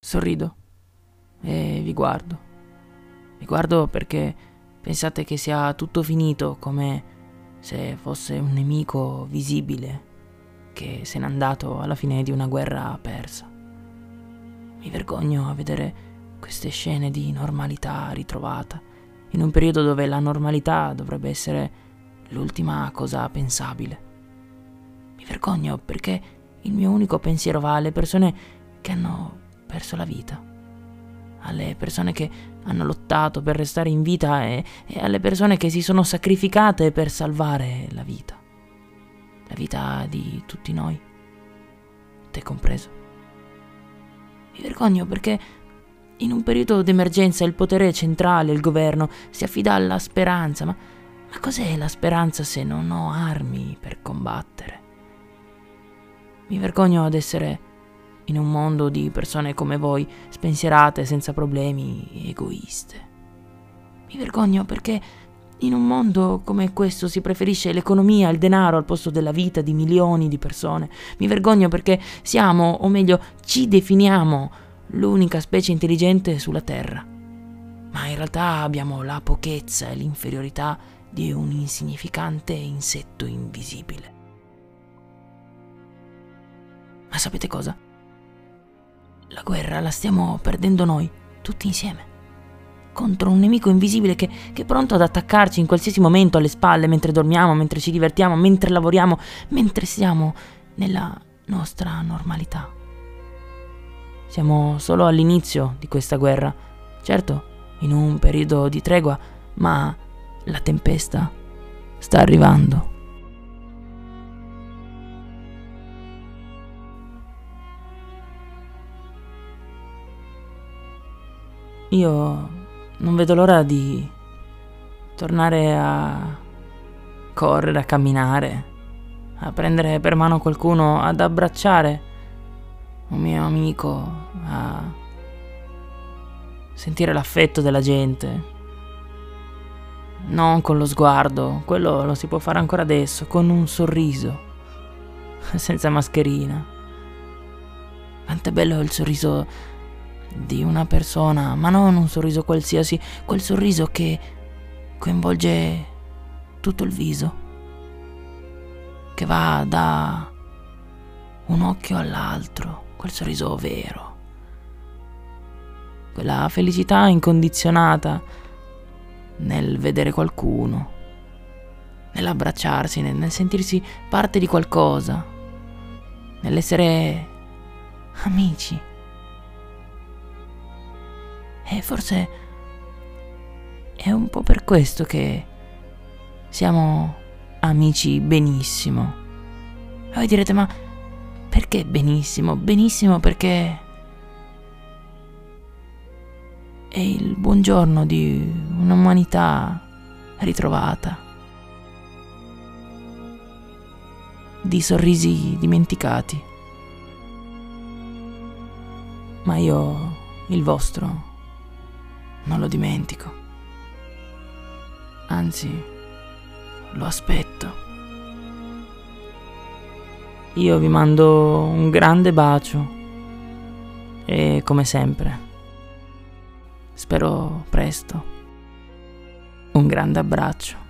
Sorrido e vi guardo. Vi guardo perché pensate che sia tutto finito come se fosse un nemico visibile che se n'è andato alla fine di una guerra persa. Mi vergogno a vedere queste scene di normalità ritrovata, in un periodo dove la normalità dovrebbe essere l'ultima cosa pensabile. Mi vergogno perché il mio unico pensiero va alle persone che hanno perso la vita, alle persone che hanno lottato per restare in vita e, e alle persone che si sono sacrificate per salvare la vita, la vita di tutti noi, te compreso. Mi vergogno perché in un periodo d'emergenza il potere centrale, il governo, si affida alla speranza, ma, ma cos'è la speranza se non ho armi per combattere? Mi vergogno ad essere in un mondo di persone come voi, spensierate, senza problemi, egoiste. Mi vergogno perché in un mondo come questo si preferisce l'economia, il denaro al posto della vita di milioni di persone. Mi vergogno perché siamo, o meglio, ci definiamo l'unica specie intelligente sulla Terra. Ma in realtà abbiamo la pochezza e l'inferiorità di un insignificante insetto invisibile. Ma sapete cosa? La guerra la stiamo perdendo noi, tutti insieme. Contro un nemico invisibile che, che, è pronto ad attaccarci in qualsiasi momento alle spalle, mentre dormiamo, mentre ci divertiamo, mentre lavoriamo, mentre siamo nella nostra normalità. Siamo solo all'inizio di questa guerra, certo, in un periodo di tregua, ma la tempesta sta arrivando. Io non vedo l'ora di tornare a correre, a camminare, a prendere per mano qualcuno, ad abbracciare un mio amico a sentire l'affetto della gente. Non con lo sguardo, quello lo si può fare ancora adesso, con un sorriso, senza mascherina. Quanto è bello il sorriso di una persona, ma non un sorriso qualsiasi, quel sorriso che coinvolge tutto il viso, che va da un occhio all'altro quel sorriso vero, quella felicità incondizionata nel vedere qualcuno, nell'abbracciarsi, nel, nel sentirsi parte di qualcosa, nell'essere amici. E forse è un po' per questo che siamo amici benissimo. E voi direte, ma perché benissimo? Benissimo perché è il buongiorno di un'umanità ritrovata, di sorrisi dimenticati. Ma io il vostro non lo dimentico. Anzi, lo aspetto. Io vi mando un grande bacio e come sempre, spero presto, un grande abbraccio.